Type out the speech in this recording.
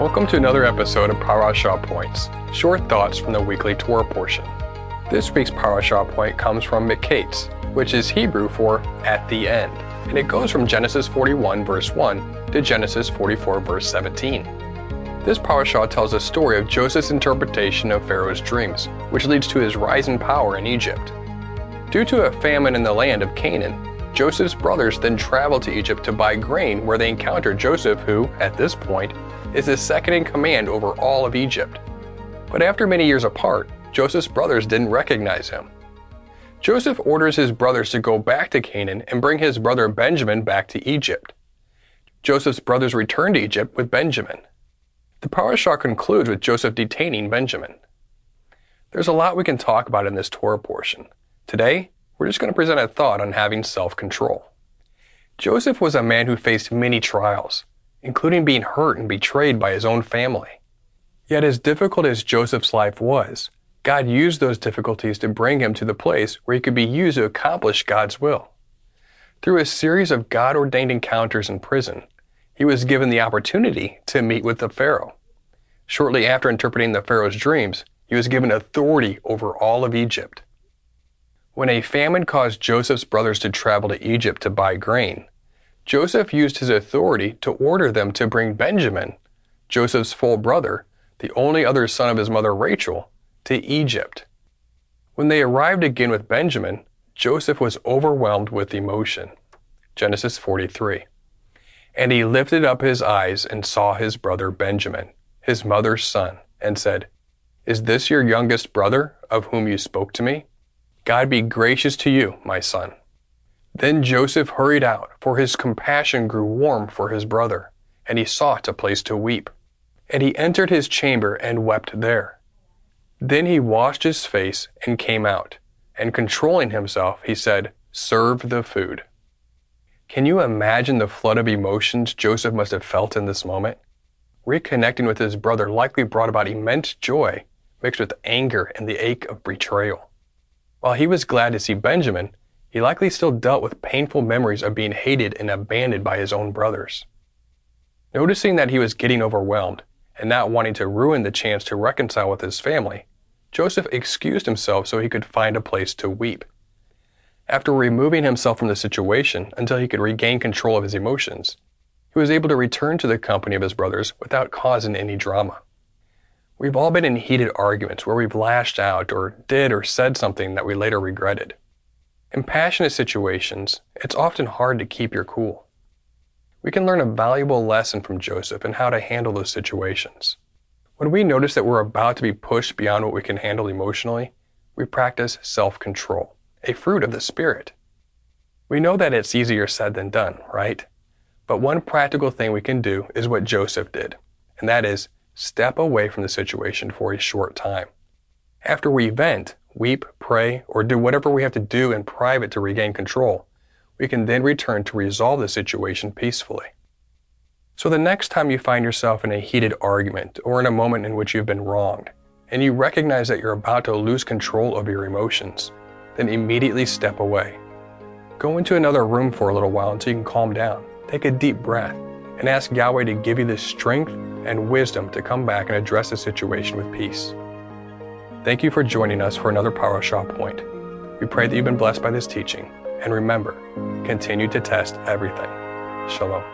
Welcome to another episode of Parashah Points, short thoughts from the weekly Torah portion. This week's Parashah point comes from Miketz, which is Hebrew for at the end, and it goes from Genesis 41 verse 1 to Genesis 44 verse 17. This parashah tells a story of Joseph's interpretation of Pharaoh's dreams, which leads to his rise in power in Egypt. Due to a famine in the land of Canaan, Joseph's brothers then travel to Egypt to buy grain, where they encounter Joseph, who, at this point, is the second in command over all of Egypt. But after many years apart, Joseph's brothers didn't recognize him. Joseph orders his brothers to go back to Canaan and bring his brother Benjamin back to Egypt. Joseph's brothers return to Egypt with Benjamin. The parashah concludes with Joseph detaining Benjamin. There's a lot we can talk about in this Torah portion. Today, we're just going to present a thought on having self control. Joseph was a man who faced many trials including being hurt and betrayed by his own family. Yet, as difficult as Joseph's life was, God used those difficulties to bring him to the place where he could be used to accomplish God's will. Through a series of God ordained encounters in prison, he was given the opportunity to meet with the Pharaoh. Shortly after interpreting the Pharaoh's dreams, he was given authority over all of Egypt. When a famine caused Joseph's brothers to travel to Egypt to buy grain, Joseph used his authority to order them to bring Benjamin, Joseph's full brother, the only other son of his mother Rachel, to Egypt. When they arrived again with Benjamin, Joseph was overwhelmed with emotion. Genesis 43. And he lifted up his eyes and saw his brother Benjamin, his mother's son, and said, Is this your youngest brother, of whom you spoke to me? God be gracious to you, my son. Then Joseph hurried out, for his compassion grew warm for his brother, and he sought a place to weep. And he entered his chamber and wept there. Then he washed his face and came out, and controlling himself, he said, Serve the food. Can you imagine the flood of emotions Joseph must have felt in this moment? Reconnecting with his brother likely brought about immense joy, mixed with anger and the ache of betrayal. While he was glad to see Benjamin, he likely still dealt with painful memories of being hated and abandoned by his own brothers. Noticing that he was getting overwhelmed and not wanting to ruin the chance to reconcile with his family, Joseph excused himself so he could find a place to weep. After removing himself from the situation until he could regain control of his emotions, he was able to return to the company of his brothers without causing any drama. We've all been in heated arguments where we've lashed out or did or said something that we later regretted. In passionate situations, it's often hard to keep your cool. We can learn a valuable lesson from Joseph in how to handle those situations. When we notice that we're about to be pushed beyond what we can handle emotionally, we practice self control, a fruit of the Spirit. We know that it's easier said than done, right? But one practical thing we can do is what Joseph did, and that is step away from the situation for a short time. After we vent, weep, pray, or do whatever we have to do in private to regain control, we can then return to resolve the situation peacefully. So the next time you find yourself in a heated argument or in a moment in which you've been wronged, and you recognize that you're about to lose control of your emotions, then immediately step away. Go into another room for a little while until you can calm down. Take a deep breath and ask Yahweh to give you the strength and wisdom to come back and address the situation with peace. Thank you for joining us for another Parashah Point. We pray that you've been blessed by this teaching, and remember, continue to test everything. Shalom.